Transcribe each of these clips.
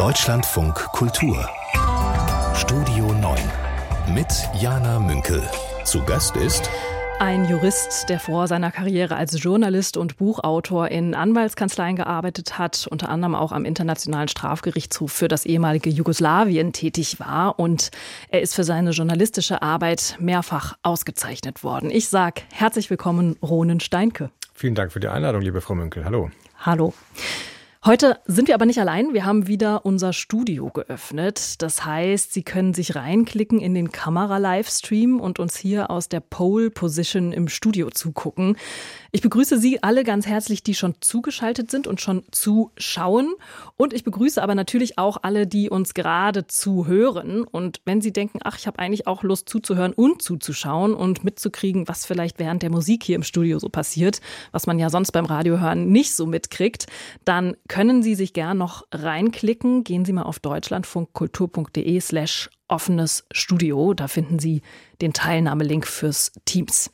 Deutschlandfunk Kultur Studio 9 mit Jana Münkel. Zu Gast ist ein Jurist, der vor seiner Karriere als Journalist und Buchautor in Anwaltskanzleien gearbeitet hat, unter anderem auch am Internationalen Strafgerichtshof für das ehemalige Jugoslawien tätig war. Und er ist für seine journalistische Arbeit mehrfach ausgezeichnet worden. Ich sage herzlich willkommen, Ronen Steinke. Vielen Dank für die Einladung, liebe Frau Münkel. Hallo. Hallo. Heute sind wir aber nicht allein. Wir haben wieder unser Studio geöffnet. Das heißt, Sie können sich reinklicken in den Kamera-Livestream und uns hier aus der Pole Position im Studio zugucken. Ich begrüße Sie alle ganz herzlich, die schon zugeschaltet sind und schon zuschauen. Und ich begrüße aber natürlich auch alle, die uns gerade zuhören. Und wenn Sie denken, ach, ich habe eigentlich auch Lust zuzuhören und zuzuschauen und mitzukriegen, was vielleicht während der Musik hier im Studio so passiert, was man ja sonst beim Radiohören nicht so mitkriegt, dann können Sie sich gern noch reinklicken. Gehen Sie mal auf deutschlandfunkkultur.de slash offenes Studio. Da finden Sie den Teilnahmelink fürs Teams.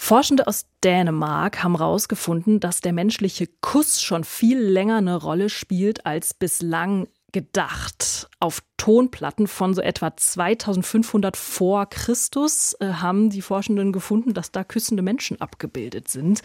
Forschende aus Dänemark haben herausgefunden, dass der menschliche Kuss schon viel länger eine Rolle spielt als bislang gedacht. Auf Tonplatten von so etwa 2500 vor Christus äh, haben die Forschenden gefunden, dass da küssende Menschen abgebildet sind.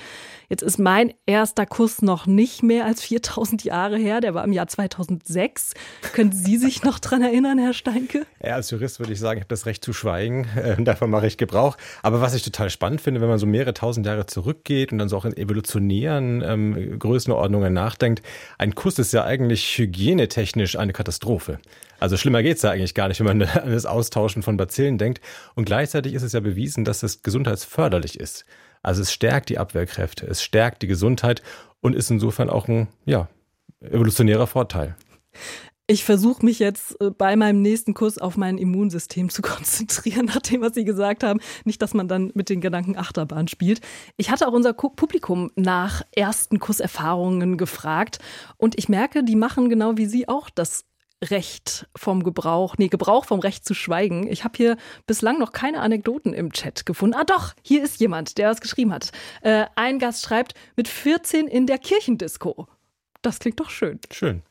Jetzt ist mein erster Kuss noch nicht mehr als 4000 Jahre her, der war im Jahr 2006. Können Sie sich noch dran erinnern, Herr Steinke? Ja, als Jurist würde ich sagen, ich habe das Recht zu schweigen. Äh, davon mache ich Gebrauch. Aber was ich total spannend finde, wenn man so mehrere tausend Jahre zurückgeht und dann so auch in evolutionären ähm, Größenordnungen nachdenkt, ein Kuss ist ja eigentlich hygienetechnisch eine Katastrophe. Also schlimmer geht es ja eigentlich gar nicht, wenn man an das Austauschen von Bazillen denkt. Und gleichzeitig ist es ja bewiesen, dass es gesundheitsförderlich ist. Also es stärkt die Abwehrkräfte, es stärkt die Gesundheit und ist insofern auch ein ja, evolutionärer Vorteil. Ich versuche mich jetzt äh, bei meinem nächsten Kuss auf mein Immunsystem zu konzentrieren, nach dem, was Sie gesagt haben. Nicht, dass man dann mit den Gedanken Achterbahn spielt. Ich hatte auch unser Publikum nach ersten Kusserfahrungen gefragt und ich merke, die machen genau wie Sie auch das Recht vom Gebrauch, nee, Gebrauch vom Recht zu schweigen. Ich habe hier bislang noch keine Anekdoten im Chat gefunden. Ah doch, hier ist jemand, der was geschrieben hat. Äh, ein Gast schreibt, mit 14 in der Kirchendisco. Das klingt doch schön. Schön.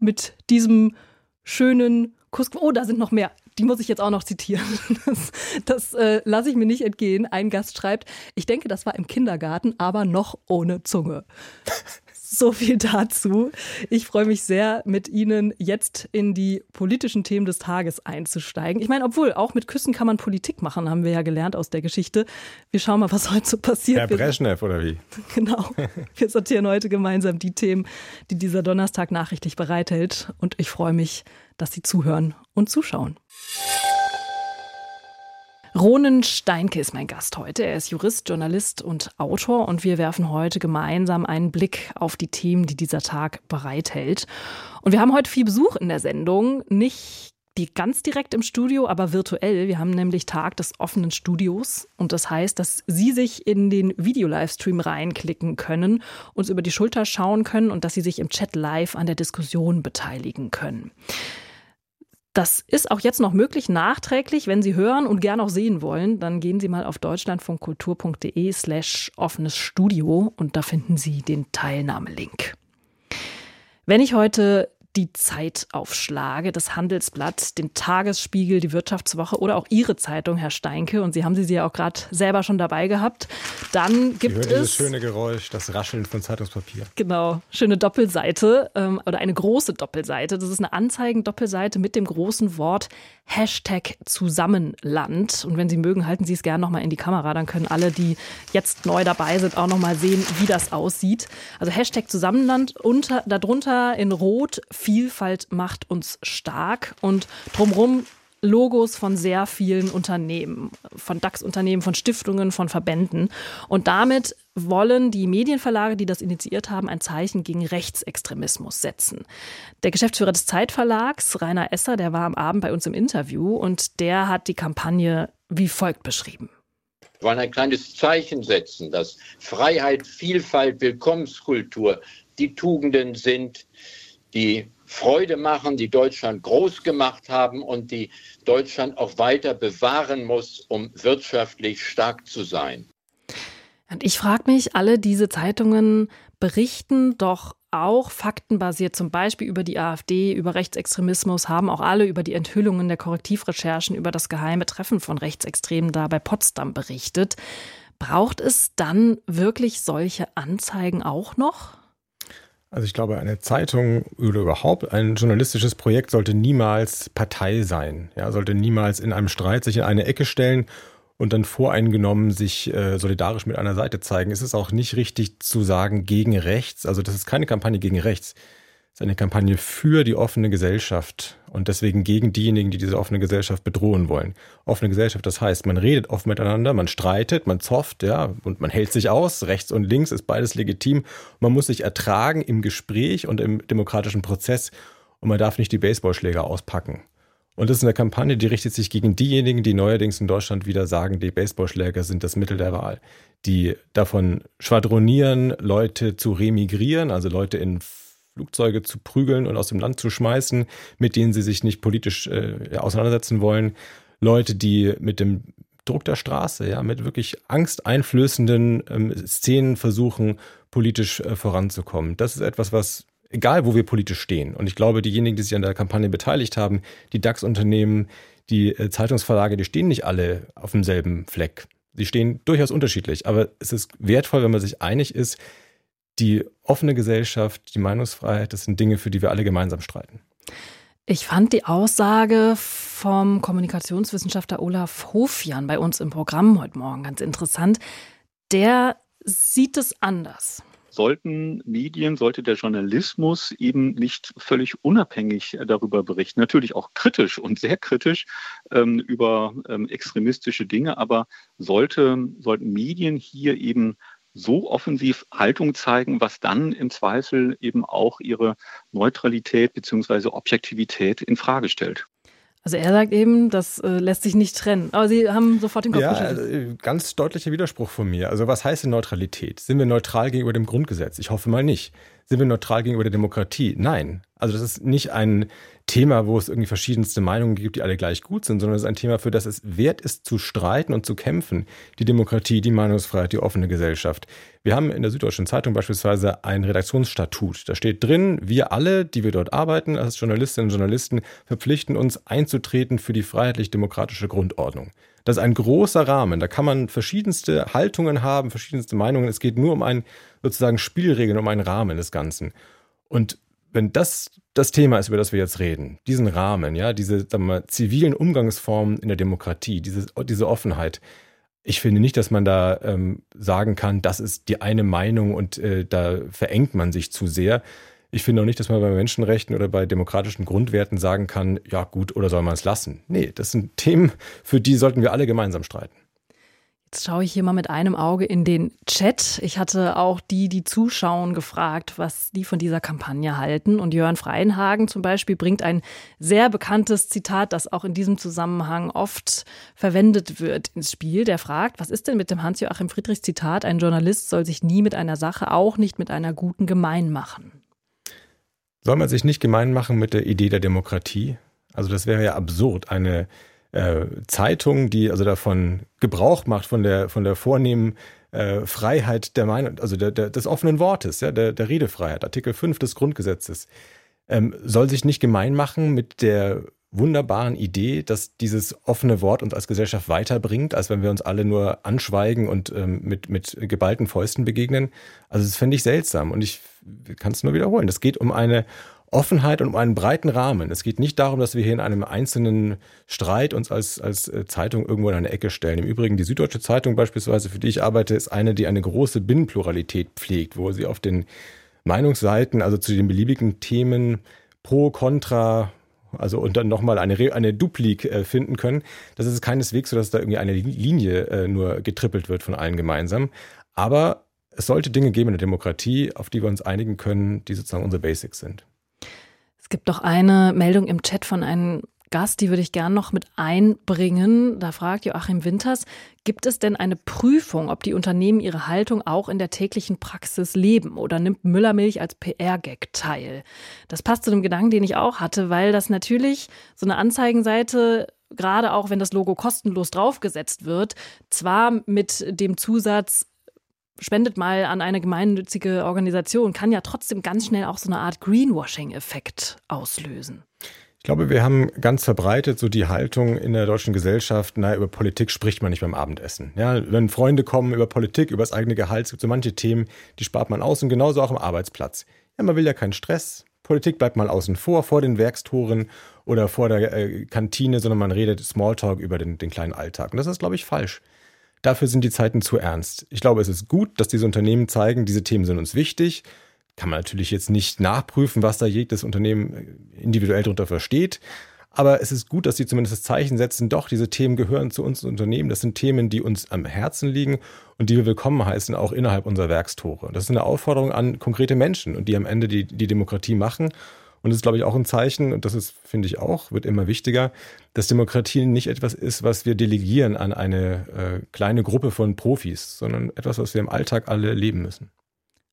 Mit diesem schönen Kuss. Oh, da sind noch mehr. Die muss ich jetzt auch noch zitieren. Das, das äh, lasse ich mir nicht entgehen. Ein Gast schreibt, ich denke, das war im Kindergarten, aber noch ohne Zunge. So viel dazu. Ich freue mich sehr, mit Ihnen jetzt in die politischen Themen des Tages einzusteigen. Ich meine, obwohl, auch mit Küssen kann man Politik machen, haben wir ja gelernt aus der Geschichte. Wir schauen mal, was heute so passiert. Herr Brezhnev, oder wie? Genau. Wir sortieren heute gemeinsam die Themen, die dieser Donnerstag nachrichtlich bereithält. Und ich freue mich, dass Sie zuhören und zuschauen. Ronen Steinke ist mein Gast heute. Er ist Jurist, Journalist und Autor und wir werfen heute gemeinsam einen Blick auf die Themen, die dieser Tag bereithält. Und wir haben heute viel Besuch in der Sendung. Nicht die ganz direkt im Studio, aber virtuell. Wir haben nämlich Tag des offenen Studios und das heißt, dass Sie sich in den Video-Livestream reinklicken können, uns über die Schulter schauen können und dass Sie sich im Chat live an der Diskussion beteiligen können. Das ist auch jetzt noch möglich, nachträglich, wenn Sie hören und gern auch sehen wollen, dann gehen Sie mal auf deutschlandfunkkultur.de slash offenes Studio und da finden Sie den Teilnahmelink. Wenn ich heute die Zeit aufschlage, das Handelsblatt, den Tagesspiegel, die Wirtschaftswoche oder auch Ihre Zeitung, Herr Steinke, und Sie haben sie ja auch gerade selber schon dabei gehabt, dann gibt es... Dieses schöne Geräusch, das Rascheln von Zeitungspapier. Genau, schöne Doppelseite ähm, oder eine große Doppelseite. Das ist eine Anzeigendoppelseite mit dem großen Wort Hashtag Zusammenland. Und wenn Sie mögen, halten Sie es gerne nochmal in die Kamera, dann können alle, die jetzt neu dabei sind, auch nochmal sehen, wie das aussieht. Also Hashtag Zusammenland, unter, darunter in Rot Vielfalt macht uns stark und drumherum Logos von sehr vielen Unternehmen, von DAX-Unternehmen, von Stiftungen, von Verbänden. Und damit wollen die Medienverlage, die das initiiert haben, ein Zeichen gegen Rechtsextremismus setzen. Der Geschäftsführer des Zeitverlags, Rainer Esser, der war am Abend bei uns im Interview und der hat die Kampagne wie folgt beschrieben. Wir wollen ein kleines Zeichen setzen, dass Freiheit, Vielfalt, Willkommenskultur die Tugenden sind, die Freude machen, die Deutschland groß gemacht haben und die Deutschland auch weiter bewahren muss, um wirtschaftlich stark zu sein. Und ich frage mich, alle diese Zeitungen berichten doch auch faktenbasiert, zum Beispiel über die AfD, über Rechtsextremismus, haben auch alle über die Enthüllungen der Korrektivrecherchen über das geheime Treffen von Rechtsextremen da bei Potsdam berichtet. Braucht es dann wirklich solche Anzeigen auch noch? Also ich glaube, eine Zeitung oder überhaupt ein journalistisches Projekt sollte niemals Partei sein. Ja, sollte niemals in einem Streit sich in eine Ecke stellen und dann voreingenommen sich äh, solidarisch mit einer Seite zeigen. Es ist auch nicht richtig zu sagen gegen rechts. Also das ist keine Kampagne gegen rechts. Ist eine Kampagne für die offene Gesellschaft und deswegen gegen diejenigen, die diese offene Gesellschaft bedrohen wollen. Offene Gesellschaft, das heißt, man redet offen miteinander, man streitet, man zofft, ja, und man hält sich aus. Rechts und links ist beides legitim. Man muss sich ertragen im Gespräch und im demokratischen Prozess und man darf nicht die Baseballschläger auspacken. Und das ist eine Kampagne, die richtet sich gegen diejenigen, die neuerdings in Deutschland wieder sagen, die Baseballschläger sind das Mittel der Wahl. Die davon schwadronieren, Leute zu remigrieren, also Leute in Flugzeuge zu prügeln und aus dem Land zu schmeißen, mit denen sie sich nicht politisch äh, auseinandersetzen wollen. Leute, die mit dem Druck der Straße, ja, mit wirklich angsteinflößenden ähm, Szenen versuchen, politisch äh, voranzukommen. Das ist etwas, was egal wo wir politisch stehen. Und ich glaube, diejenigen, die sich an der Kampagne beteiligt haben, die DAX-Unternehmen, die äh, Zeitungsverlage, die stehen nicht alle auf demselben Fleck. Die stehen durchaus unterschiedlich. Aber es ist wertvoll, wenn man sich einig ist, die offene Gesellschaft, die Meinungsfreiheit, das sind Dinge, für die wir alle gemeinsam streiten. Ich fand die Aussage vom Kommunikationswissenschaftler Olaf Hofjan bei uns im Programm heute Morgen ganz interessant. Der sieht es anders sollten Medien, sollte der Journalismus eben nicht völlig unabhängig darüber berichten. Natürlich auch kritisch und sehr kritisch ähm, über ähm, extremistische Dinge, aber sollte, sollten Medien hier eben so offensiv Haltung zeigen, was dann im Zweifel eben auch ihre Neutralität bzw. Objektivität in Frage stellt. Also er sagt eben, das äh, lässt sich nicht trennen. Aber Sie haben sofort den Kopf Ja, also, ganz deutlicher Widerspruch von mir. Also was heißt denn Neutralität? Sind wir neutral gegenüber dem Grundgesetz? Ich hoffe mal nicht. Sind wir neutral gegenüber der Demokratie? Nein. Also das ist nicht ein Thema, wo es irgendwie verschiedenste Meinungen gibt, die alle gleich gut sind, sondern es ist ein Thema, für das es wert ist zu streiten und zu kämpfen. Die Demokratie, die Meinungsfreiheit, die offene Gesellschaft. Wir haben in der Süddeutschen Zeitung beispielsweise ein Redaktionsstatut. Da steht drin, wir alle, die wir dort arbeiten als Journalistinnen und Journalisten, verpflichten uns einzutreten für die freiheitlich-demokratische Grundordnung. Das ist ein großer Rahmen. Da kann man verschiedenste Haltungen haben, verschiedenste Meinungen. Es geht nur um ein sozusagen Spielregeln, um einen Rahmen des Ganzen. Und wenn das das Thema ist, über das wir jetzt reden, diesen Rahmen, ja, diese sagen wir, zivilen Umgangsformen in der Demokratie, diese, diese Offenheit, ich finde nicht, dass man da ähm, sagen kann, das ist die eine Meinung und äh, da verengt man sich zu sehr. Ich finde auch nicht, dass man bei Menschenrechten oder bei demokratischen Grundwerten sagen kann, ja gut, oder soll man es lassen. Nee, das sind Themen, für die sollten wir alle gemeinsam streiten. Jetzt schaue ich hier mal mit einem Auge in den Chat. Ich hatte auch die, die zuschauen, gefragt, was die von dieser Kampagne halten. Und Jörn Freienhagen zum Beispiel bringt ein sehr bekanntes Zitat, das auch in diesem Zusammenhang oft verwendet wird, ins Spiel. Der fragt, was ist denn mit dem Hans-Joachim Friedrichs Zitat, ein Journalist soll sich nie mit einer Sache, auch nicht mit einer guten, gemein machen? Soll man sich nicht gemein machen mit der Idee der Demokratie? Also das wäre ja absurd, eine äh, Zeitung, die also davon Gebrauch macht, von der, von der vornehmen äh, Freiheit der Meinung, also der, der, des offenen Wortes, ja, der, der Redefreiheit, Artikel 5 des Grundgesetzes, ähm, soll sich nicht gemein machen mit der wunderbaren Idee, dass dieses offene Wort uns als Gesellschaft weiterbringt, als wenn wir uns alle nur anschweigen und ähm, mit, mit geballten Fäusten begegnen. Also das fände ich seltsam und ich kann es nur wiederholen. Es geht um eine Offenheit und um einen breiten Rahmen. Es geht nicht darum, dass wir hier in einem einzelnen Streit uns als, als äh, Zeitung irgendwo in eine Ecke stellen. Im Übrigen, die Süddeutsche Zeitung beispielsweise, für die ich arbeite, ist eine, die eine große Binnenpluralität pflegt, wo sie auf den Meinungsseiten, also zu den beliebigen Themen pro, contra, also und dann nochmal eine, eine Duplik äh, finden können. Das ist keineswegs so, dass da irgendwie eine Linie äh, nur getrippelt wird von allen gemeinsam. Aber es sollte Dinge geben in der Demokratie, auf die wir uns einigen können, die sozusagen unsere Basics sind. Es gibt doch eine Meldung im Chat von einem Gast, die würde ich gern noch mit einbringen. Da fragt Joachim Winters, gibt es denn eine Prüfung, ob die Unternehmen ihre Haltung auch in der täglichen Praxis leben oder nimmt Müllermilch als PR-Gag teil? Das passt zu dem Gedanken, den ich auch hatte, weil das natürlich so eine Anzeigenseite gerade auch wenn das Logo kostenlos draufgesetzt wird, zwar mit dem Zusatz spendet mal an eine gemeinnützige Organisation, kann ja trotzdem ganz schnell auch so eine Art Greenwashing-Effekt auslösen. Ich glaube, wir haben ganz verbreitet so die Haltung in der deutschen Gesellschaft, naja, über Politik spricht man nicht beim Abendessen. Ja, wenn Freunde kommen über Politik, über das eigene Gehalt, es gibt so manche Themen, die spart man aus und genauso auch am Arbeitsplatz. Ja, man will ja keinen Stress. Politik bleibt mal außen vor, vor den Werkstoren oder vor der äh, Kantine, sondern man redet Smalltalk über den, den kleinen Alltag. Und das ist, glaube ich, falsch. Dafür sind die Zeiten zu ernst. Ich glaube, es ist gut, dass diese Unternehmen zeigen, diese Themen sind uns wichtig. Kann man natürlich jetzt nicht nachprüfen, was da jedes Unternehmen äh, individuell darunter versteht. Aber es ist gut, dass sie zumindest das Zeichen setzen, doch, diese Themen gehören zu uns Unternehmen. Das sind Themen, die uns am Herzen liegen und die wir willkommen heißen, auch innerhalb unserer Werkstore. Das ist eine Aufforderung an konkrete Menschen und die am Ende die, die Demokratie machen. Und das ist, glaube ich, auch ein Zeichen, und das ist, finde ich auch, wird immer wichtiger, dass Demokratie nicht etwas ist, was wir delegieren an eine äh, kleine Gruppe von Profis, sondern etwas, was wir im Alltag alle leben müssen.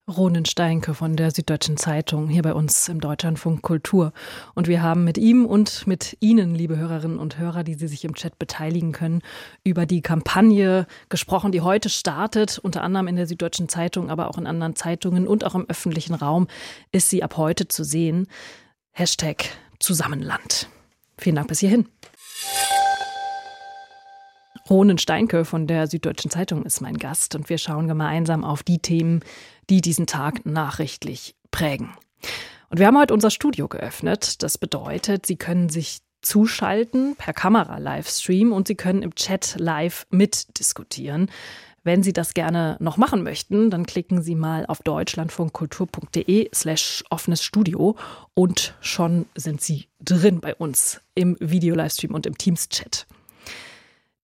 Ronen Steinke von der Süddeutschen Zeitung hier bei uns im Deutschlandfunk Kultur. Und wir haben mit ihm und mit Ihnen, liebe Hörerinnen und Hörer, die Sie sich im Chat beteiligen können, über die Kampagne gesprochen, die heute startet, unter anderem in der Süddeutschen Zeitung, aber auch in anderen Zeitungen und auch im öffentlichen Raum ist sie ab heute zu sehen. Hashtag Zusammenland. Vielen Dank bis hierhin. Ronen Steinke von der Süddeutschen Zeitung ist mein Gast und wir schauen gemeinsam auf die Themen, die diesen Tag nachrichtlich prägen. Und wir haben heute unser Studio geöffnet. Das bedeutet, Sie können sich zuschalten per Kamera-Livestream und Sie können im Chat live mitdiskutieren. Wenn Sie das gerne noch machen möchten, dann klicken Sie mal auf deutschlandfunkkultur.de slash offenes Studio und schon sind Sie drin bei uns im Video-Livestream und im Teams-Chat.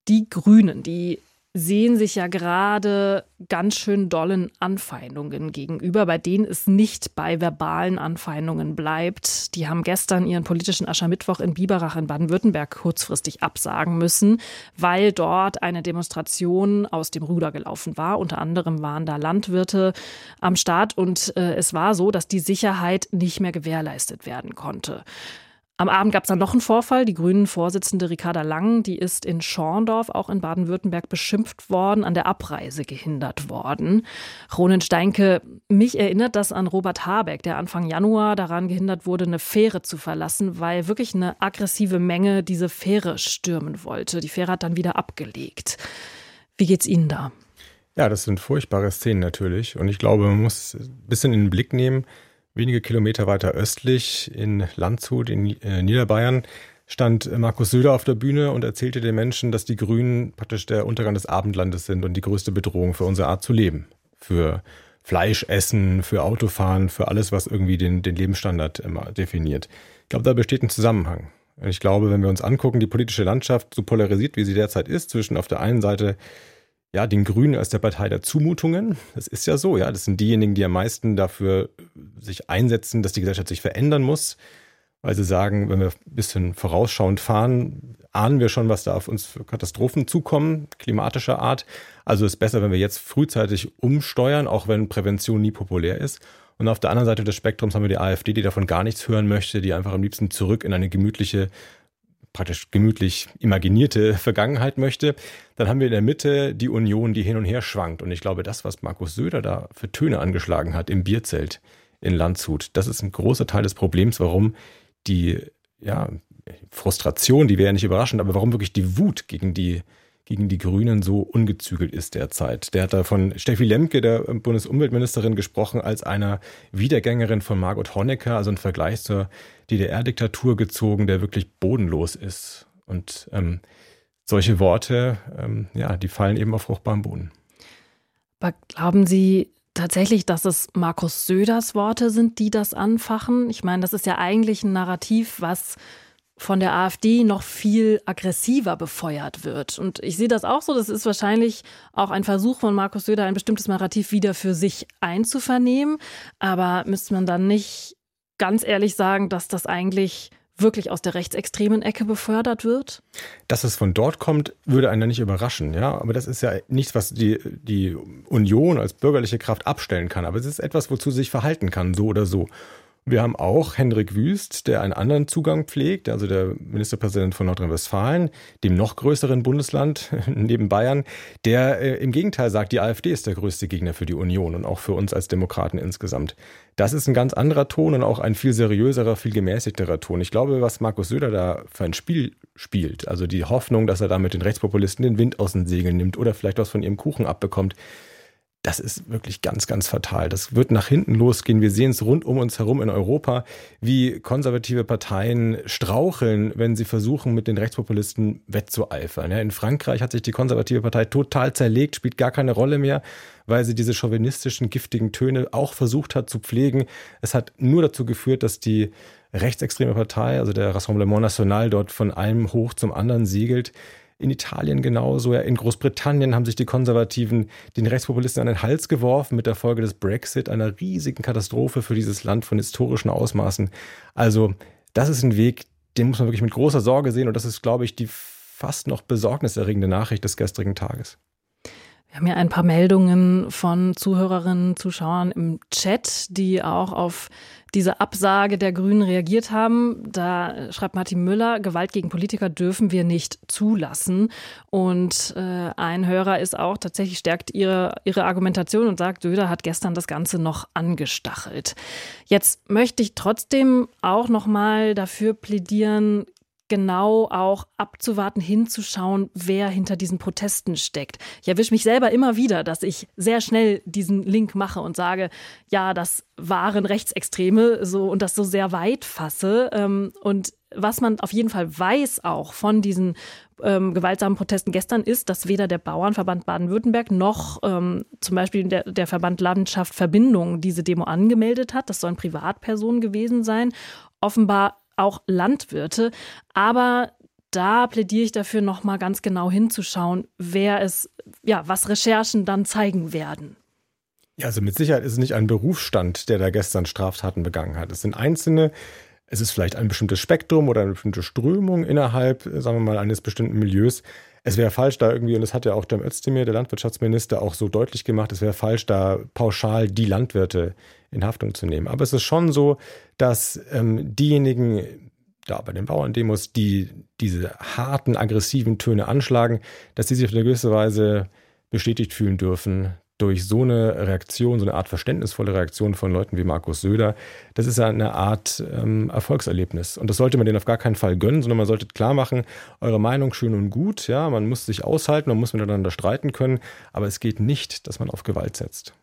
Die Grünen, die sehen sich ja gerade ganz schön dollen Anfeindungen gegenüber, bei denen es nicht bei verbalen Anfeindungen bleibt. Die haben gestern ihren politischen Aschermittwoch in Biberach in Baden-Württemberg kurzfristig absagen müssen, weil dort eine Demonstration aus dem Ruder gelaufen war. Unter anderem waren da Landwirte am Start und äh, es war so, dass die Sicherheit nicht mehr gewährleistet werden konnte. Am Abend gab es dann noch einen Vorfall. Die Grünen-Vorsitzende Ricarda Lang, die ist in Schorndorf, auch in Baden-Württemberg, beschimpft worden, an der Abreise gehindert worden. Ronen Steinke, mich erinnert das an Robert Habeck, der Anfang Januar daran gehindert wurde, eine Fähre zu verlassen, weil wirklich eine aggressive Menge diese Fähre stürmen wollte. Die Fähre hat dann wieder abgelegt. Wie geht's Ihnen da? Ja, das sind furchtbare Szenen natürlich. Und ich glaube, man muss ein bisschen in den Blick nehmen, Wenige Kilometer weiter östlich in Landshut in äh, Niederbayern stand Markus Söder auf der Bühne und erzählte den Menschen, dass die Grünen praktisch der Untergang des Abendlandes sind und die größte Bedrohung für unsere Art zu leben. Für Fleisch essen, für Autofahren, für alles, was irgendwie den, den Lebensstandard immer definiert. Ich glaube, da besteht ein Zusammenhang. Ich glaube, wenn wir uns angucken, die politische Landschaft so polarisiert, wie sie derzeit ist, zwischen auf der einen Seite ja, den Grünen als der Partei der Zumutungen. Das ist ja so, ja. Das sind diejenigen, die am meisten dafür sich einsetzen, dass die Gesellschaft sich verändern muss. Weil sie sagen, wenn wir ein bisschen vorausschauend fahren, ahnen wir schon, was da auf uns für Katastrophen zukommen, klimatischer Art. Also ist besser, wenn wir jetzt frühzeitig umsteuern, auch wenn Prävention nie populär ist. Und auf der anderen Seite des Spektrums haben wir die AfD, die davon gar nichts hören möchte, die einfach am liebsten zurück in eine gemütliche praktisch gemütlich imaginierte Vergangenheit möchte. Dann haben wir in der Mitte die Union, die hin und her schwankt. Und ich glaube, das, was Markus Söder da für Töne angeschlagen hat im Bierzelt in Landshut, das ist ein großer Teil des Problems, warum die ja, Frustration, die wäre ja nicht überraschend, aber warum wirklich die Wut gegen die gegen die Grünen so ungezügelt ist derzeit. Der hat da von Steffi Lemke, der Bundesumweltministerin, gesprochen als einer Wiedergängerin von Margot Honecker, also ein Vergleich zur DDR-Diktatur gezogen, der wirklich bodenlos ist. Und ähm, solche Worte, ähm, ja, die fallen eben auf fruchtbaren Boden. Aber glauben Sie tatsächlich, dass es Markus Söders Worte sind, die das anfachen? Ich meine, das ist ja eigentlich ein Narrativ, was von der AfD noch viel aggressiver befeuert wird. Und ich sehe das auch so. Das ist wahrscheinlich auch ein Versuch von Markus Söder, ein bestimmtes Narrativ wieder für sich einzuvernehmen. Aber müsste man dann nicht ganz ehrlich sagen, dass das eigentlich wirklich aus der rechtsextremen Ecke befördert wird? Dass es von dort kommt, würde einen nicht überraschen, ja. Aber das ist ja nichts, was die, die Union als bürgerliche Kraft abstellen kann. Aber es ist etwas, wozu sie sich verhalten kann, so oder so. Wir haben auch Hendrik Wüst, der einen anderen Zugang pflegt, also der Ministerpräsident von Nordrhein-Westfalen, dem noch größeren Bundesland neben Bayern, der äh, im Gegenteil sagt, die AfD ist der größte Gegner für die Union und auch für uns als Demokraten insgesamt. Das ist ein ganz anderer Ton und auch ein viel seriöserer, viel gemäßigterer Ton. Ich glaube, was Markus Söder da für ein Spiel spielt, also die Hoffnung, dass er damit den Rechtspopulisten den Wind aus den Segeln nimmt oder vielleicht was von ihrem Kuchen abbekommt, das ist wirklich ganz, ganz fatal. Das wird nach hinten losgehen. Wir sehen es rund um uns herum in Europa, wie konservative Parteien straucheln, wenn sie versuchen, mit den Rechtspopulisten wettzueifern. in Frankreich hat sich die konservative Partei total zerlegt, spielt gar keine Rolle mehr, weil sie diese chauvinistischen, giftigen Töne auch versucht hat zu pflegen. Es hat nur dazu geführt, dass die rechtsextreme Partei, also der Rassemblement National, dort von einem hoch zum anderen segelt in Italien genauso. Ja, in Großbritannien haben sich die Konservativen den Rechtspopulisten an den Hals geworfen mit der Folge des Brexit, einer riesigen Katastrophe für dieses Land von historischen Ausmaßen. Also das ist ein Weg, den muss man wirklich mit großer Sorge sehen und das ist, glaube ich, die fast noch besorgniserregende Nachricht des gestrigen Tages. Wir haben ja ein paar Meldungen von Zuhörerinnen, Zuschauern im Chat, die auch auf diese Absage der Grünen reagiert haben. Da schreibt Martin Müller, Gewalt gegen Politiker dürfen wir nicht zulassen. Und äh, ein Hörer ist auch, tatsächlich stärkt ihre, ihre Argumentation und sagt, Söder hat gestern das Ganze noch angestachelt. Jetzt möchte ich trotzdem auch noch mal dafür plädieren, genau auch abzuwarten, hinzuschauen, wer hinter diesen Protesten steckt. Ich erwische mich selber immer wieder, dass ich sehr schnell diesen Link mache und sage, ja, das waren Rechtsextreme so und das so sehr weit fasse. Ähm, und was man auf jeden Fall weiß auch von diesen ähm, gewaltsamen Protesten gestern ist, dass weder der Bauernverband Baden-Württemberg noch ähm, zum Beispiel der, der Verband Landschaft Verbindung diese Demo angemeldet hat. Das sollen Privatpersonen gewesen sein. Offenbar auch Landwirte. Aber da plädiere ich dafür, noch mal ganz genau hinzuschauen, wer es, ja, was Recherchen dann zeigen werden. Ja, also mit Sicherheit ist es nicht ein Berufsstand, der da gestern Straftaten begangen hat. Es sind einzelne, es ist vielleicht ein bestimmtes Spektrum oder eine bestimmte Strömung innerhalb, sagen wir mal, eines bestimmten Milieus. Es wäre falsch, da irgendwie, und das hat ja auch Cem Özdemir, der Landwirtschaftsminister, auch so deutlich gemacht, es wäre falsch, da pauschal die Landwirte in Haftung zu nehmen. Aber es ist schon so, dass ähm, diejenigen, da bei den Bauerndemos, die diese harten, aggressiven Töne anschlagen, dass die sich auf eine gewisse Weise bestätigt fühlen dürfen, durch so eine Reaktion, so eine Art verständnisvolle Reaktion von Leuten wie Markus Söder, das ist ja eine Art ähm, Erfolgserlebnis. Und das sollte man denen auf gar keinen Fall gönnen, sondern man sollte klar machen, eure Meinung schön und gut, ja, man muss sich aushalten, man muss miteinander streiten können, aber es geht nicht, dass man auf Gewalt setzt.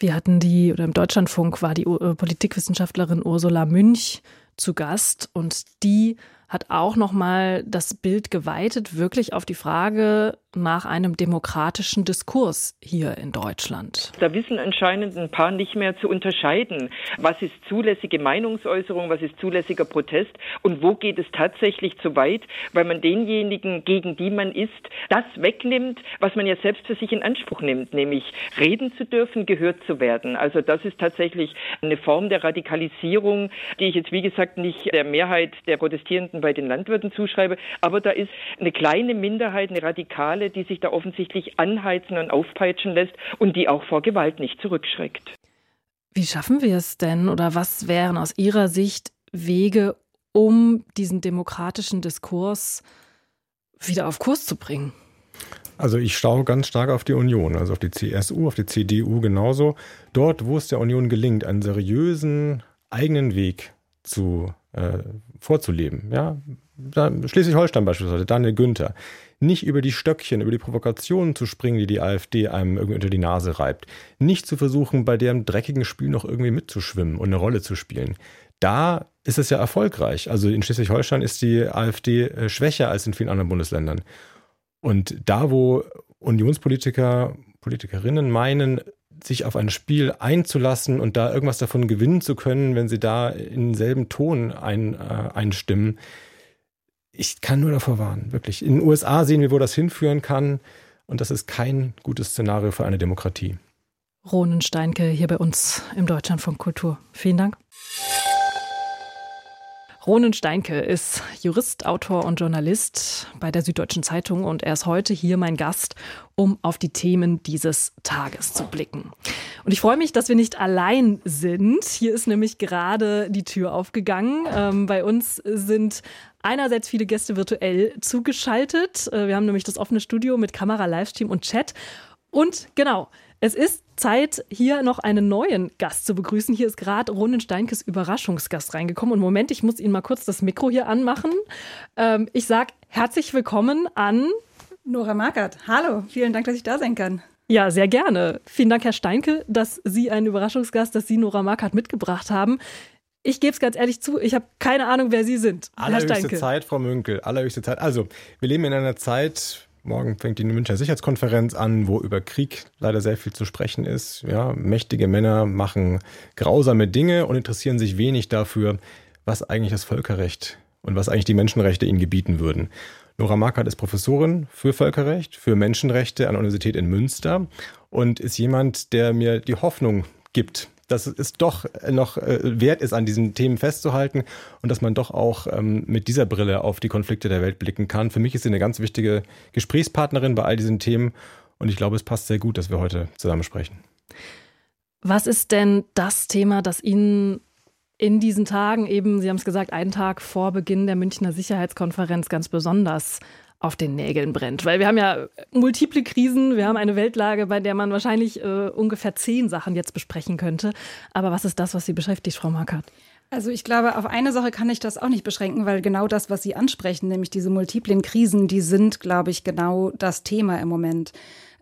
Wir hatten die, oder im Deutschlandfunk war die äh, Politikwissenschaftlerin Ursula Münch zu Gast und die hat auch noch mal das Bild geweitet wirklich auf die Frage nach einem demokratischen Diskurs hier in Deutschland. Da wissen anscheinend ein paar nicht mehr zu unterscheiden, was ist zulässige Meinungsäußerung, was ist zulässiger Protest und wo geht es tatsächlich zu weit, weil man denjenigen, gegen die man ist, das wegnimmt, was man ja selbst für sich in Anspruch nimmt, nämlich reden zu dürfen, gehört zu werden. Also das ist tatsächlich eine Form der Radikalisierung, die ich jetzt wie gesagt nicht der Mehrheit der Protestierenden bei den Landwirten zuschreibe, aber da ist eine kleine Minderheit, eine radikale Spirale, die sich da offensichtlich anheizen und aufpeitschen lässt und die auch vor Gewalt nicht zurückschreckt. Wie schaffen wir es denn oder was wären aus Ihrer Sicht Wege, um diesen demokratischen Diskurs wieder auf Kurs zu bringen? Also ich schaue ganz stark auf die Union, also auf die CSU, auf die CDU genauso. Dort, wo es der Union gelingt, einen seriösen eigenen Weg zu äh, vorzuleben. Ja, Schleswig-Holstein beispielsweise, Daniel Günther, nicht über die Stöckchen, über die Provokationen zu springen, die die AfD einem irgendwie unter die Nase reibt, nicht zu versuchen, bei deren dreckigen Spiel noch irgendwie mitzuschwimmen und eine Rolle zu spielen. Da ist es ja erfolgreich. Also in Schleswig-Holstein ist die AfD äh, schwächer als in vielen anderen Bundesländern. Und da, wo Unionspolitiker, Politikerinnen meinen, sich auf ein Spiel einzulassen und da irgendwas davon gewinnen zu können, wenn sie da in denselben Ton ein, äh, einstimmen. Ich kann nur davor warnen, wirklich. In den USA sehen wir, wo das hinführen kann. Und das ist kein gutes Szenario für eine Demokratie. Ronen Steinke hier bei uns im Deutschlandfunk Kultur. Vielen Dank. Ronen Steinke ist Jurist, Autor und Journalist bei der Süddeutschen Zeitung und er ist heute hier mein Gast, um auf die Themen dieses Tages zu blicken. Und ich freue mich, dass wir nicht allein sind. Hier ist nämlich gerade die Tür aufgegangen. Ähm, bei uns sind einerseits viele Gäste virtuell zugeschaltet. Äh, wir haben nämlich das offene Studio mit Kamera, Livestream und Chat. Und genau, es ist Zeit, hier noch einen neuen Gast zu begrüßen. Hier ist gerade Ronen Steinkes Überraschungsgast reingekommen. Und Moment, ich muss Ihnen mal kurz das Mikro hier anmachen. Ähm, ich sage herzlich willkommen an Nora Markert. Hallo, vielen Dank, dass ich da sein kann. Ja, sehr gerne. Vielen Dank, Herr Steinke, dass Sie einen Überraschungsgast, dass Sie Nora Markert mitgebracht haben. Ich gebe es ganz ehrlich zu, ich habe keine Ahnung, wer Sie sind. Allerhöchste Zeit, Frau Münkel, allerhöchste Zeit. Also, wir leben in einer Zeit, Morgen fängt die Münchner Sicherheitskonferenz an, wo über Krieg leider sehr viel zu sprechen ist. Ja, mächtige Männer machen grausame Dinge und interessieren sich wenig dafür, was eigentlich das Völkerrecht und was eigentlich die Menschenrechte ihnen gebieten würden. Nora Markert ist Professorin für Völkerrecht, für Menschenrechte an der Universität in Münster und ist jemand, der mir die Hoffnung gibt, dass es doch noch äh, wert ist, an diesen Themen festzuhalten und dass man doch auch ähm, mit dieser Brille auf die Konflikte der Welt blicken kann. Für mich ist sie eine ganz wichtige Gesprächspartnerin bei all diesen Themen und ich glaube, es passt sehr gut, dass wir heute zusammen sprechen. Was ist denn das Thema, das Ihnen in diesen Tagen eben, Sie haben es gesagt, einen Tag vor Beginn der Münchner Sicherheitskonferenz ganz besonders auf den Nägeln brennt. Weil wir haben ja multiple Krisen, wir haben eine Weltlage, bei der man wahrscheinlich äh, ungefähr zehn Sachen jetzt besprechen könnte. Aber was ist das, was Sie beschäftigt, Frau Markert? Also ich glaube, auf eine Sache kann ich das auch nicht beschränken, weil genau das, was Sie ansprechen, nämlich diese multiplen Krisen, die sind, glaube ich, genau das Thema im Moment.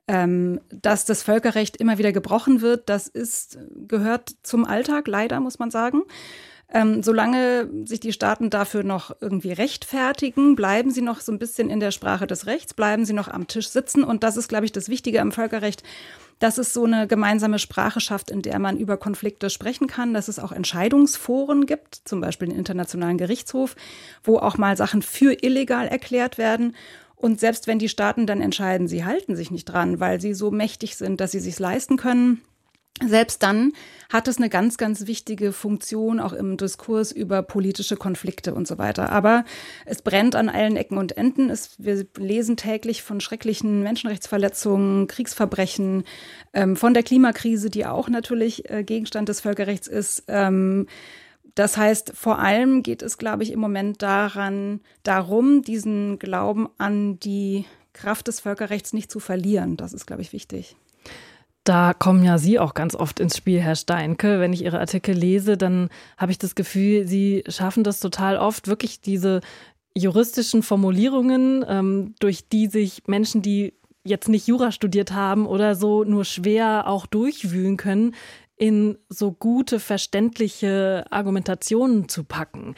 Ähm, dass das Völkerrecht immer wieder gebrochen wird, das ist, gehört zum Alltag, leider, muss man sagen. Ähm, solange sich die Staaten dafür noch irgendwie rechtfertigen, bleiben sie noch so ein bisschen in der Sprache des Rechts, bleiben sie noch am Tisch sitzen. Und das ist, glaube ich, das Wichtige am Völkerrecht, dass es so eine gemeinsame Sprache schafft, in der man über Konflikte sprechen kann, dass es auch Entscheidungsforen gibt, zum Beispiel den Internationalen Gerichtshof, wo auch mal Sachen für illegal erklärt werden. Und selbst wenn die Staaten dann entscheiden, sie halten sich nicht dran, weil sie so mächtig sind, dass sie sich leisten können, selbst dann hat es eine ganz, ganz wichtige Funktion auch im Diskurs über politische Konflikte und so weiter. Aber es brennt an allen Ecken und Enden. Es, wir lesen täglich von schrecklichen Menschenrechtsverletzungen, Kriegsverbrechen, ähm, von der Klimakrise, die auch natürlich äh, Gegenstand des Völkerrechts ist. Ähm, das heißt, vor allem geht es, glaube ich, im Moment daran, darum, diesen Glauben an die Kraft des Völkerrechts nicht zu verlieren. Das ist, glaube ich, wichtig. Da kommen ja Sie auch ganz oft ins Spiel, Herr Steinke. Wenn ich Ihre Artikel lese, dann habe ich das Gefühl, Sie schaffen das total oft, wirklich diese juristischen Formulierungen, ähm, durch die sich Menschen, die jetzt nicht Jura studiert haben oder so, nur schwer auch durchwühlen können, in so gute, verständliche Argumentationen zu packen.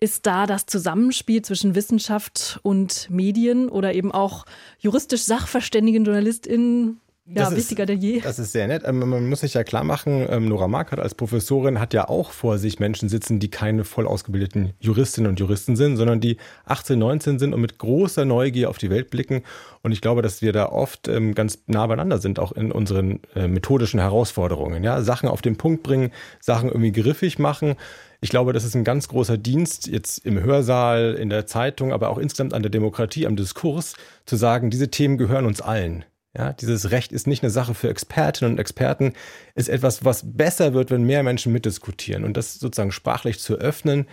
Ist da das Zusammenspiel zwischen Wissenschaft und Medien oder eben auch juristisch sachverständigen JournalistInnen ja, das wichtiger ist, denn je. Das ist sehr nett. Ähm, man muss sich ja klar machen, ähm, Nora Markert als Professorin hat ja auch vor sich Menschen sitzen, die keine voll ausgebildeten Juristinnen und Juristen sind, sondern die 18, 19 sind und mit großer Neugier auf die Welt blicken. Und ich glaube, dass wir da oft ähm, ganz nah beieinander sind, auch in unseren äh, methodischen Herausforderungen. Ja, Sachen auf den Punkt bringen, Sachen irgendwie griffig machen. Ich glaube, das ist ein ganz großer Dienst jetzt im Hörsaal, in der Zeitung, aber auch insgesamt an der Demokratie, am Diskurs, zu sagen, diese Themen gehören uns allen. Ja, dieses Recht ist nicht eine Sache für Expertinnen und Experten, ist etwas, was besser wird, wenn mehr Menschen mitdiskutieren. Und das sozusagen sprachlich zu öffnen.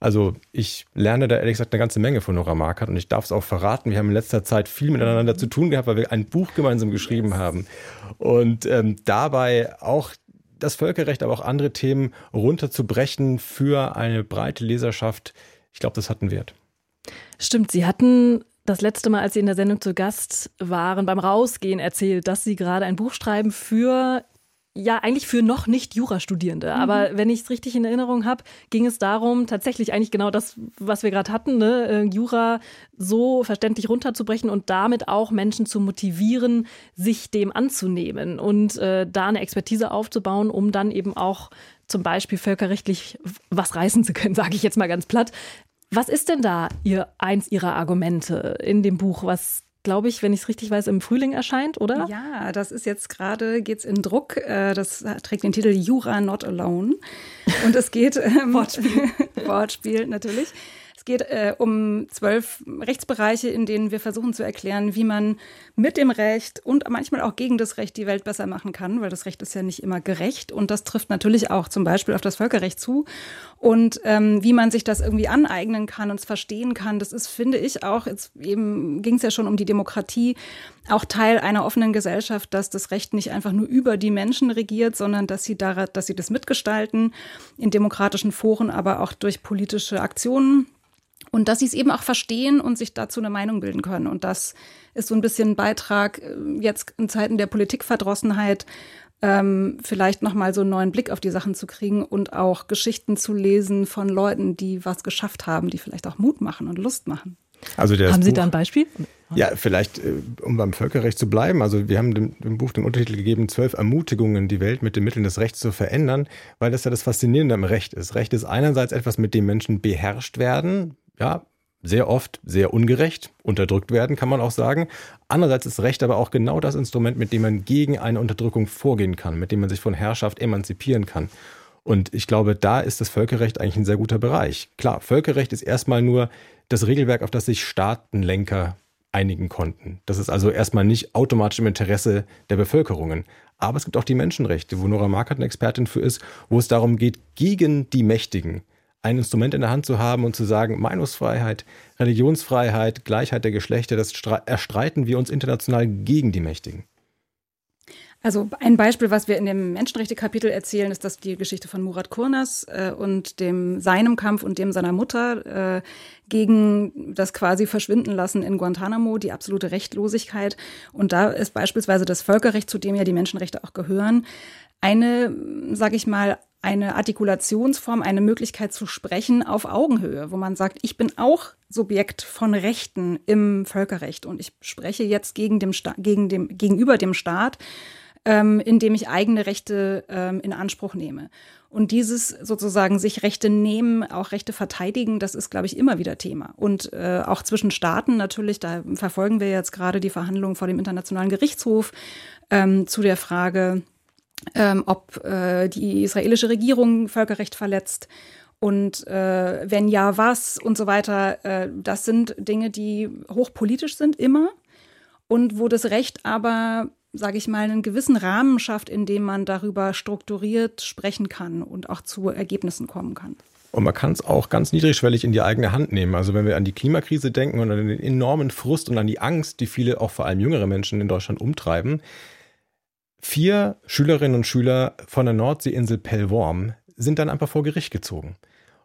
Also ich lerne da ehrlich gesagt eine ganze Menge von Nora Markert und ich darf es auch verraten. Wir haben in letzter Zeit viel miteinander zu tun gehabt, weil wir ein Buch gemeinsam geschrieben haben. Und ähm, dabei auch das Völkerrecht, aber auch andere Themen runterzubrechen für eine breite Leserschaft. Ich glaube, das hat einen Wert. Stimmt, Sie hatten das letzte Mal, als Sie in der Sendung zu Gast waren, beim Rausgehen erzählt, dass Sie gerade ein Buch schreiben für ja, eigentlich für noch nicht Jurastudierende. Mhm. Aber wenn ich es richtig in Erinnerung habe, ging es darum, tatsächlich eigentlich genau das, was wir gerade hatten, ne? Äh, Jura so verständlich runterzubrechen und damit auch Menschen zu motivieren, sich dem anzunehmen und äh, da eine Expertise aufzubauen, um dann eben auch zum Beispiel völkerrechtlich was reißen zu können, sage ich jetzt mal ganz platt. Was ist denn da ihr, eins Ihrer Argumente in dem Buch, was glaube ich, wenn ich es richtig weiß, im Frühling erscheint, oder? Ja, das ist jetzt gerade, geht es in Druck. Äh, das trägt den Titel Jura Not Alone. Und es geht. Ähm, Wortspiel. Wortspiel, natürlich geht äh, um zwölf Rechtsbereiche, in denen wir versuchen zu erklären, wie man mit dem Recht und manchmal auch gegen das Recht die Welt besser machen kann, weil das Recht ist ja nicht immer gerecht. Und das trifft natürlich auch zum Beispiel auf das Völkerrecht zu. Und ähm, wie man sich das irgendwie aneignen kann und es verstehen kann, das ist, finde ich, auch, jetzt eben ging es ja schon um die Demokratie, auch Teil einer offenen Gesellschaft, dass das Recht nicht einfach nur über die Menschen regiert, sondern dass sie, da, dass sie das mitgestalten in demokratischen Foren, aber auch durch politische Aktionen. Und dass sie es eben auch verstehen und sich dazu eine Meinung bilden können. Und das ist so ein bisschen ein Beitrag äh, jetzt in Zeiten der Politikverdrossenheit, ähm, vielleicht nochmal so einen neuen Blick auf die Sachen zu kriegen und auch Geschichten zu lesen von Leuten, die was geschafft haben, die vielleicht auch Mut machen und Lust machen. Also haben Sie Buch, da ein Beispiel? Ja, vielleicht, äh, um beim Völkerrecht zu bleiben. Also wir haben dem, dem, Buch den Untertitel gegeben, zwölf Ermutigungen, die Welt mit den Mitteln des Rechts zu verändern, weil das ja das Faszinierende am Recht ist. Recht ist einerseits etwas, mit dem Menschen beherrscht werden, ja, sehr oft sehr ungerecht unterdrückt werden, kann man auch sagen. Andererseits ist Recht aber auch genau das Instrument, mit dem man gegen eine Unterdrückung vorgehen kann, mit dem man sich von Herrschaft emanzipieren kann. Und ich glaube, da ist das Völkerrecht eigentlich ein sehr guter Bereich. Klar, Völkerrecht ist erstmal nur das Regelwerk, auf das sich Staatenlenker einigen konnten. Das ist also erstmal nicht automatisch im Interesse der Bevölkerungen. Aber es gibt auch die Menschenrechte, wo Nora Markert eine Expertin für ist, wo es darum geht, gegen die Mächtigen ein Instrument in der Hand zu haben und zu sagen, Meinungsfreiheit, Religionsfreiheit, Gleichheit der Geschlechter, das erstreiten wir uns international gegen die Mächtigen. Also ein Beispiel, was wir in dem Menschenrechte-Kapitel erzählen, ist das die Geschichte von Murat Kurnas äh, und dem seinem Kampf und dem seiner Mutter äh, gegen das quasi Verschwinden lassen in Guantanamo, die absolute Rechtlosigkeit. Und da ist beispielsweise das Völkerrecht, zu dem ja die Menschenrechte auch gehören, eine, sage ich mal, eine Artikulationsform, eine Möglichkeit zu sprechen auf Augenhöhe, wo man sagt, ich bin auch Subjekt von Rechten im Völkerrecht und ich spreche jetzt gegen dem Sta gegen dem, gegenüber dem Staat, ähm, indem ich eigene Rechte ähm, in Anspruch nehme. Und dieses sozusagen sich Rechte nehmen, auch Rechte verteidigen, das ist, glaube ich, immer wieder Thema. Und äh, auch zwischen Staaten natürlich, da verfolgen wir jetzt gerade die Verhandlungen vor dem Internationalen Gerichtshof ähm, zu der Frage, ähm, ob äh, die israelische Regierung Völkerrecht verletzt und äh, wenn ja, was und so weiter. Äh, das sind Dinge, die hochpolitisch sind immer und wo das Recht aber, sage ich mal, einen gewissen Rahmen schafft, in dem man darüber strukturiert sprechen kann und auch zu Ergebnissen kommen kann. Und man kann es auch ganz niedrigschwellig in die eigene Hand nehmen. Also wenn wir an die Klimakrise denken und an den enormen Frust und an die Angst, die viele, auch vor allem jüngere Menschen in Deutschland umtreiben, Vier Schülerinnen und Schüler von der Nordseeinsel Pellworm sind dann einfach vor Gericht gezogen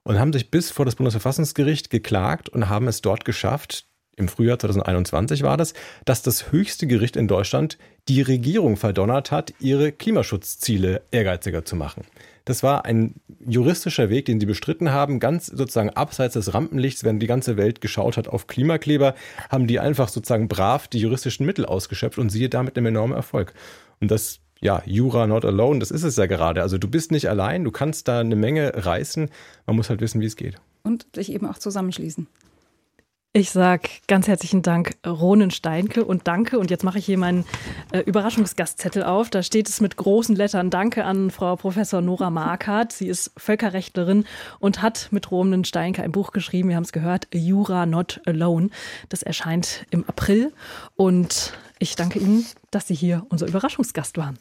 und haben sich bis vor das Bundesverfassungsgericht geklagt und haben es dort geschafft, im Frühjahr 2021 war das, dass das höchste Gericht in Deutschland die Regierung verdonnert hat, ihre Klimaschutzziele ehrgeiziger zu machen. Das war ein juristischer Weg, den sie bestritten haben, ganz sozusagen abseits des Rampenlichts, während die ganze Welt geschaut hat auf Klimakleber, haben die einfach sozusagen brav die juristischen Mittel ausgeschöpft und siehe damit einem enormen Erfolg. Und das, ja, Jura not alone, das ist es ja gerade. Also du bist nicht allein, du kannst da eine Menge reißen. Man muss halt wissen, wie es geht. Und sich eben auch zusammenschließen. Ich sage ganz herzlichen Dank, Ronen Steinke und danke. Und jetzt mache ich hier meinen äh, Überraschungsgastzettel auf. Da steht es mit großen Lettern Danke an Frau Professor Nora Markert. Sie ist Völkerrechtlerin und hat mit Ronen Steinke ein Buch geschrieben. Wir haben es gehört, Jura Not Alone. Das erscheint im April. Und ich danke Ihnen, dass Sie hier unser Überraschungsgast waren.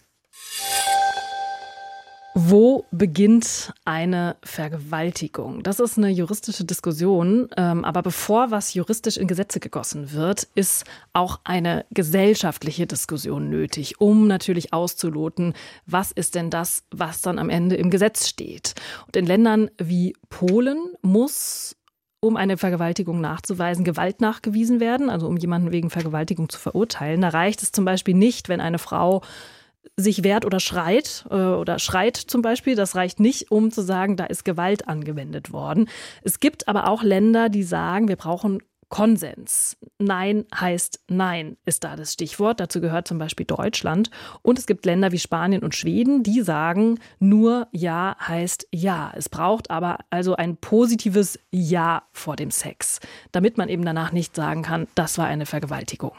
Wo beginnt eine Vergewaltigung? Das ist eine juristische Diskussion. Ähm, aber bevor was juristisch in Gesetze gegossen wird, ist auch eine gesellschaftliche Diskussion nötig, um natürlich auszuloten, was ist denn das, was dann am Ende im Gesetz steht. Und in Ländern wie Polen muss um eine Vergewaltigung nachzuweisen, Gewalt nachgewiesen werden, also um jemanden wegen Vergewaltigung zu verurteilen. Da reicht es zum Beispiel nicht, wenn eine Frau sich wehrt oder schreit äh, oder schreit zum Beispiel. Das reicht nicht, um zu sagen, da ist Gewalt angewendet worden. Es gibt aber auch Länder, die sagen, wir brauchen Konsens. Nein heißt Nein, ist da das Stichwort. Dazu gehört zum Beispiel Deutschland. Und es gibt Länder wie Spanien und Schweden, die sagen, nur Ja heißt Ja. Es braucht aber also ein positives Ja vor dem Sex, damit man eben danach nicht sagen kann, das war eine Vergewaltigung.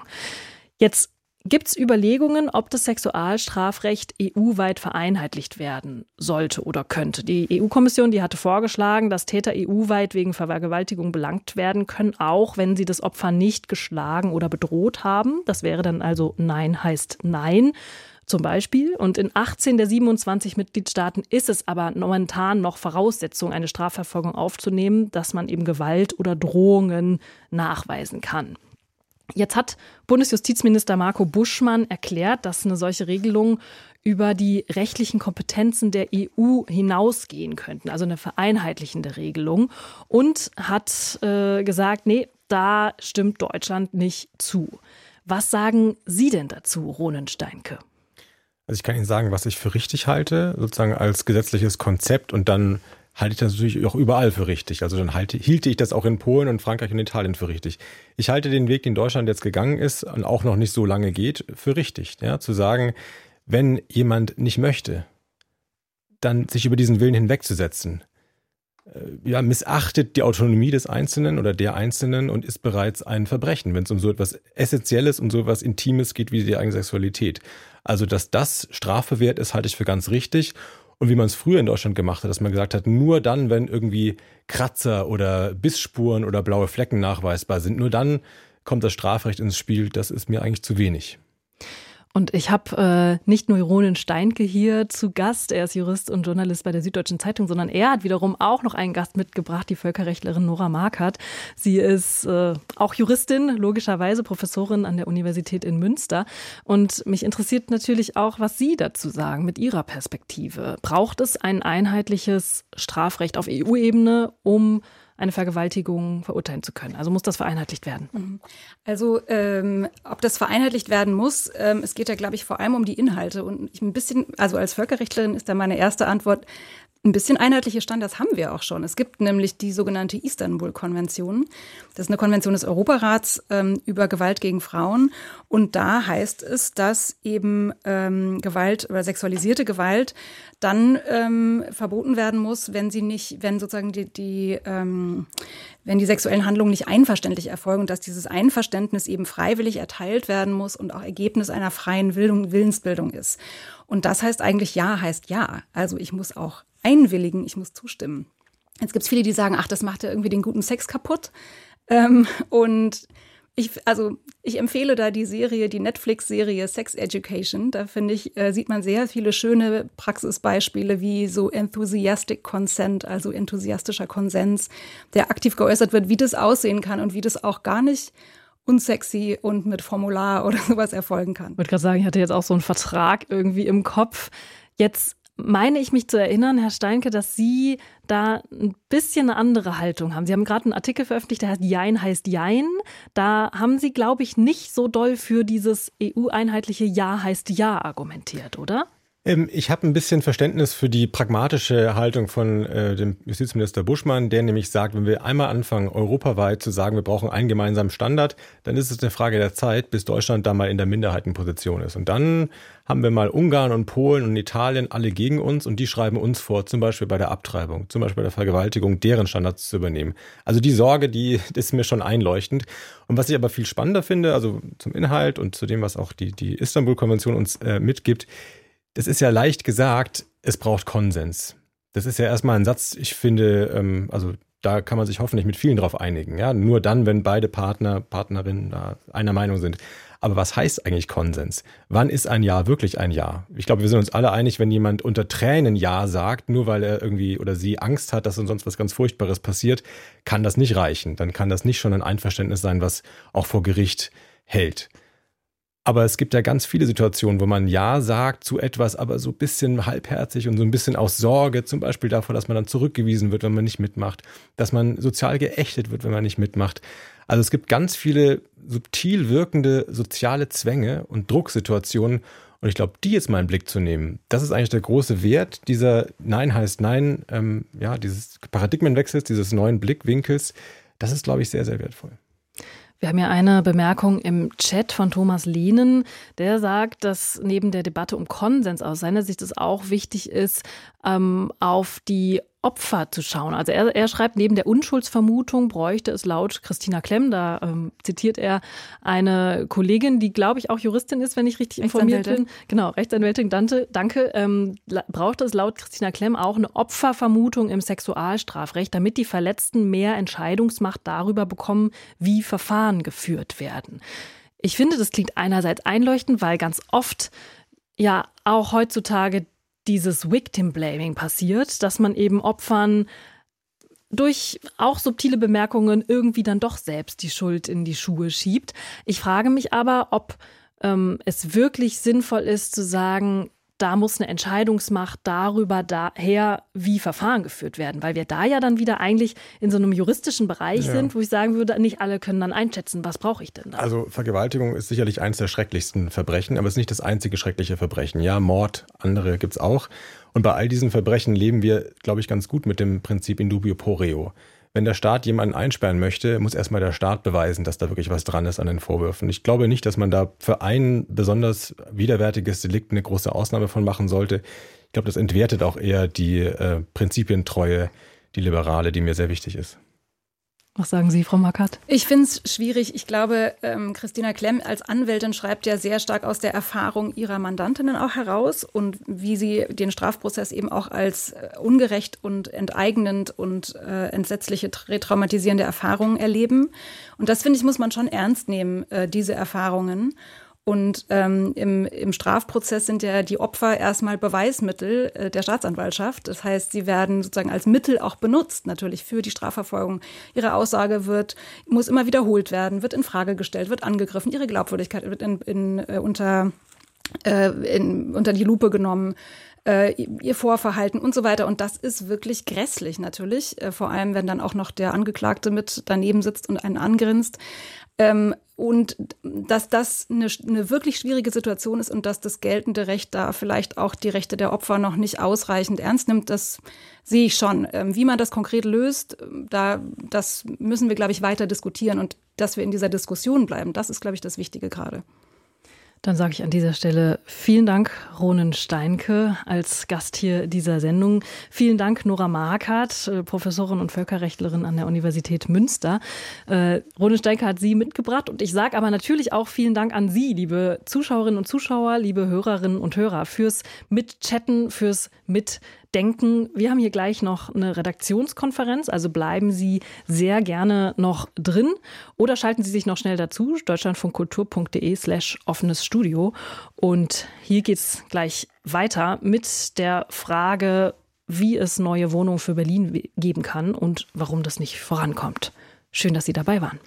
Jetzt Gibt es Überlegungen, ob das Sexualstrafrecht EU-weit vereinheitlicht werden sollte oder könnte? Die EU-Kommission, die hatte vorgeschlagen, dass Täter EU-weit wegen Vergewaltigung belangt werden können, auch wenn sie das Opfer nicht geschlagen oder bedroht haben. Das wäre dann also Nein heißt Nein zum Beispiel. Und in 18 der 27 Mitgliedstaaten ist es aber momentan noch Voraussetzung, eine Strafverfolgung aufzunehmen, dass man eben Gewalt oder Drohungen nachweisen kann. Jetzt hat Bundesjustizminister Marco Buschmann erklärt, dass eine solche Regelung über die rechtlichen Kompetenzen der EU hinausgehen könnten, also eine vereinheitlichende Regelung, und hat äh, gesagt, nee, da stimmt Deutschland nicht zu. Was sagen Sie denn dazu, Ronen Steinke? Also ich kann Ihnen sagen, was ich für richtig halte, sozusagen als gesetzliches Konzept und dann halte ich das natürlich auch überall für richtig. Also dann halte, hielte ich das auch in Polen und Frankreich und Italien für richtig. Ich halte den Weg, den Deutschland jetzt gegangen ist und auch noch nicht so lange geht, für richtig. Ja, zu sagen, wenn jemand nicht möchte, dann sich über diesen Willen hinwegzusetzen, äh, ja, missachtet die Autonomie des Einzelnen oder der Einzelnen und ist bereits ein Verbrechen, wenn es um so etwas Essentielles, um so etwas Intimes geht wie die eigene Sexualität. Also, dass das strafbewehrt ist, halte ich für ganz richtig. Und wie man es früher in Deutschland gemacht hat, dass man gesagt hat, nur dann, wenn irgendwie Kratzer oder Bissspuren oder blaue Flecken nachweisbar sind, nur dann kommt das Strafrecht ins Spiel, das ist mir eigentlich zu wenig. Und ich habe äh, nicht nur Ronen Steinke hier zu Gast, er ist Jurist und Journalist bei der Süddeutschen Zeitung, sondern er hat wiederum auch noch einen Gast mitgebracht, die Völkerrechtlerin Nora Markert. Sie ist äh, auch Juristin, logischerweise Professorin an der Universität in Münster. Und mich interessiert natürlich auch, was Sie dazu sagen mit Ihrer Perspektive. Braucht es ein einheitliches Strafrecht auf EU-Ebene, um eine Vergewaltigung verurteilen zu können. Also muss das vereinheitlicht werden. Mhm. Also ähm, ob das vereinheitlicht werden muss, ähm, es geht ja, glaube ich, vor allem um die Inhalte. Und ich ein bisschen, also als Völkerrechtlerin ist da meine erste Antwort, ein bisschen einheitliche Standards haben wir auch schon. Es gibt nämlich die sogenannte Istanbul-Konvention. Das ist eine Konvention des Europarats ähm, über Gewalt gegen Frauen. Und da heißt es, dass eben ähm, Gewalt oder sexualisierte Gewalt dann ähm, verboten werden muss, wenn sie nicht, wenn sozusagen die, die ähm, wenn die sexuellen Handlungen nicht einverständlich erfolgen und dass dieses Einverständnis eben freiwillig erteilt werden muss und auch Ergebnis einer freien Willensbildung ist. Und das heißt eigentlich Ja heißt Ja. Also ich muss auch einwilligen, ich muss zustimmen. Jetzt gibt es viele, die sagen, ach, das macht ja irgendwie den guten Sex kaputt. Ähm, und ich, also ich empfehle da die Serie, die Netflix-Serie Sex Education. Da finde ich, äh, sieht man sehr viele schöne Praxisbeispiele wie so enthusiastic consent, also enthusiastischer Konsens, der aktiv geäußert wird, wie das aussehen kann und wie das auch gar nicht unsexy und mit Formular oder sowas erfolgen kann. Ich wollte gerade sagen, ich hatte jetzt auch so einen Vertrag irgendwie im Kopf. Jetzt meine ich mich zu erinnern, Herr Steinke, dass Sie da ein bisschen eine andere Haltung haben. Sie haben gerade einen Artikel veröffentlicht, der heißt Jein heißt Jein. Da haben Sie, glaube ich, nicht so doll für dieses EU-einheitliche Ja heißt Ja argumentiert, oder? Ähm, ich habe ein bisschen Verständnis für die pragmatische Haltung von äh, dem Justizminister Buschmann, der nämlich sagt, wenn wir einmal anfangen, europaweit zu sagen, wir brauchen einen gemeinsamen Standard, dann ist es eine Frage der Zeit, bis Deutschland da mal in der Minderheitenposition ist. Und dann haben wir mal Ungarn und Polen und Italien alle gegen uns und die schreiben uns vor, zum Beispiel bei der Abtreibung, zum Beispiel bei der Vergewaltigung, deren Standards zu übernehmen. Also die Sorge, die ist mir schon einleuchtend. Und was ich aber viel spannender finde, also zum Inhalt und zu dem, was auch die, die Istanbul-Konvention uns äh, mitgibt, das ist ja leicht gesagt, es braucht Konsens. Das ist ja erstmal ein Satz, ich finde, ähm, also da kann man sich hoffentlich mit vielen drauf einigen. Ja, nur dann, wenn beide Partner, Partnerinnen da einer Meinung sind. Aber was heißt eigentlich Konsens? Wann ist ein Ja wirklich ein Ja? Ich glaube, wir sind uns alle einig, wenn jemand unter Tränen Ja sagt, nur weil er irgendwie oder sie Angst hat, dass sonst was ganz Furchtbares passiert, kann das nicht reichen. Dann kann das nicht schon ein Einverständnis sein, was auch vor Gericht hält. Aber es gibt ja ganz viele Situationen, wo man Ja sagt zu etwas, aber so ein bisschen halbherzig und so ein bisschen aus Sorge, zum Beispiel davor, dass man dann zurückgewiesen wird, wenn man nicht mitmacht, dass man sozial geächtet wird, wenn man nicht mitmacht. Also es gibt ganz viele subtil wirkende soziale Zwänge und Drucksituationen. Und ich glaube, die jetzt mal in den Blick zu nehmen, das ist eigentlich der große Wert dieser Nein heißt Nein, ähm, ja, dieses Paradigmenwechsels, dieses neuen Blickwinkels. Das ist, glaube ich, sehr, sehr wertvoll. Wir haben ja eine Bemerkung im Chat von Thomas Lehnen, der sagt, dass neben der Debatte um Konsens aus seiner Sicht es auch wichtig ist, ähm, auf die Opfer zu schauen. Also er, er schreibt, neben der Unschuldsvermutung bräuchte es laut Christina Klemm, da ähm, zitiert er eine Kollegin, die glaube ich auch Juristin ist, wenn ich richtig informiert bin. Genau, Rechtsanwältin Dante, danke. Ähm, braucht es laut Christina Klemm auch eine Opfervermutung im Sexualstrafrecht, damit die Verletzten mehr Entscheidungsmacht darüber bekommen, wie Verfahren geführt werden. Ich finde, das klingt einerseits einleuchtend, weil ganz oft ja auch heutzutage dieses Victim Blaming passiert, dass man eben Opfern durch auch subtile Bemerkungen irgendwie dann doch selbst die Schuld in die Schuhe schiebt. Ich frage mich aber, ob ähm, es wirklich sinnvoll ist zu sagen, da muss eine Entscheidungsmacht darüber daher, wie Verfahren geführt werden, weil wir da ja dann wieder eigentlich in so einem juristischen Bereich ja. sind, wo ich sagen würde, nicht alle können dann einschätzen, was brauche ich denn da. Also Vergewaltigung ist sicherlich eines der schrecklichsten Verbrechen, aber es ist nicht das einzige schreckliche Verbrechen. Ja, Mord, andere gibt es auch. Und bei all diesen Verbrechen leben wir, glaube ich, ganz gut mit dem Prinzip in dubio pro reo. Wenn der Staat jemanden einsperren möchte, muss erstmal der Staat beweisen, dass da wirklich was dran ist an den Vorwürfen. Ich glaube nicht, dass man da für ein besonders widerwärtiges Delikt eine große Ausnahme von machen sollte. Ich glaube, das entwertet auch eher die äh, Prinzipientreue, die liberale, die mir sehr wichtig ist. Was sagen Sie, Frau Mackert? Ich finde es schwierig. Ich glaube, ähm, Christina Klemm als Anwältin schreibt ja sehr stark aus der Erfahrung ihrer Mandantinnen auch heraus und wie sie den Strafprozess eben auch als äh, ungerecht und enteignend und äh, entsetzliche, retraumatisierende Erfahrungen erleben. Und das, finde ich, muss man schon ernst nehmen, äh, diese Erfahrungen. Und ähm, im, im Strafprozess sind ja die Opfer erstmal Beweismittel äh, der Staatsanwaltschaft. Das heißt, sie werden sozusagen als Mittel auch benutzt, natürlich für die Strafverfolgung. Ihre Aussage wird, muss immer wiederholt werden, wird in Frage gestellt, wird angegriffen, ihre Glaubwürdigkeit wird in, in, äh, unter, äh, in, unter die Lupe genommen äh, ihr Vorverhalten und so weiter. Und das ist wirklich grässlich natürlich, äh, vor allem wenn dann auch noch der Angeklagte mit daneben sitzt und einen angrinst. Ähm, und dass das eine, eine, wirklich schwierige Situation ist und dass das geltende Recht da vielleicht auch die Rechte der Opfer noch nicht ausreichend ernst nimmt, das sehe ich schon. Ähm, wie man das konkret löst, da, das müssen wir, glaube ich, weiter diskutieren und dass wir in dieser Diskussion bleiben, das ist, glaube ich, das Wichtige gerade. Dann sage ich an dieser Stelle vielen Dank, Ronen Steinke, als Gast hier dieser Sendung. Vielen Dank, Nora Markert, äh, Professorin und Völkerrechtlerin an der Universität Münster. Äh, Ronen Steinke hat Sie mitgebracht und ich sage aber natürlich auch vielen Dank an Sie, liebe Zuschauerinnen und Zuschauer, liebe Hörerinnen und Hörer, fürs Mitchatten, fürs Mit denken, wir haben hier gleich noch eine Redaktionskonferenz, also bleiben Sie sehr gerne noch drin oder schalten Sie sich noch schnell dazu, deutschlandfunkkultur.de slash offenes Studio. Und hier geht es gleich weiter mit der Frage, wie es neue Wohnungen für Berlin geben kann und warum das nicht vorankommt. Schön, dass Sie dabei waren.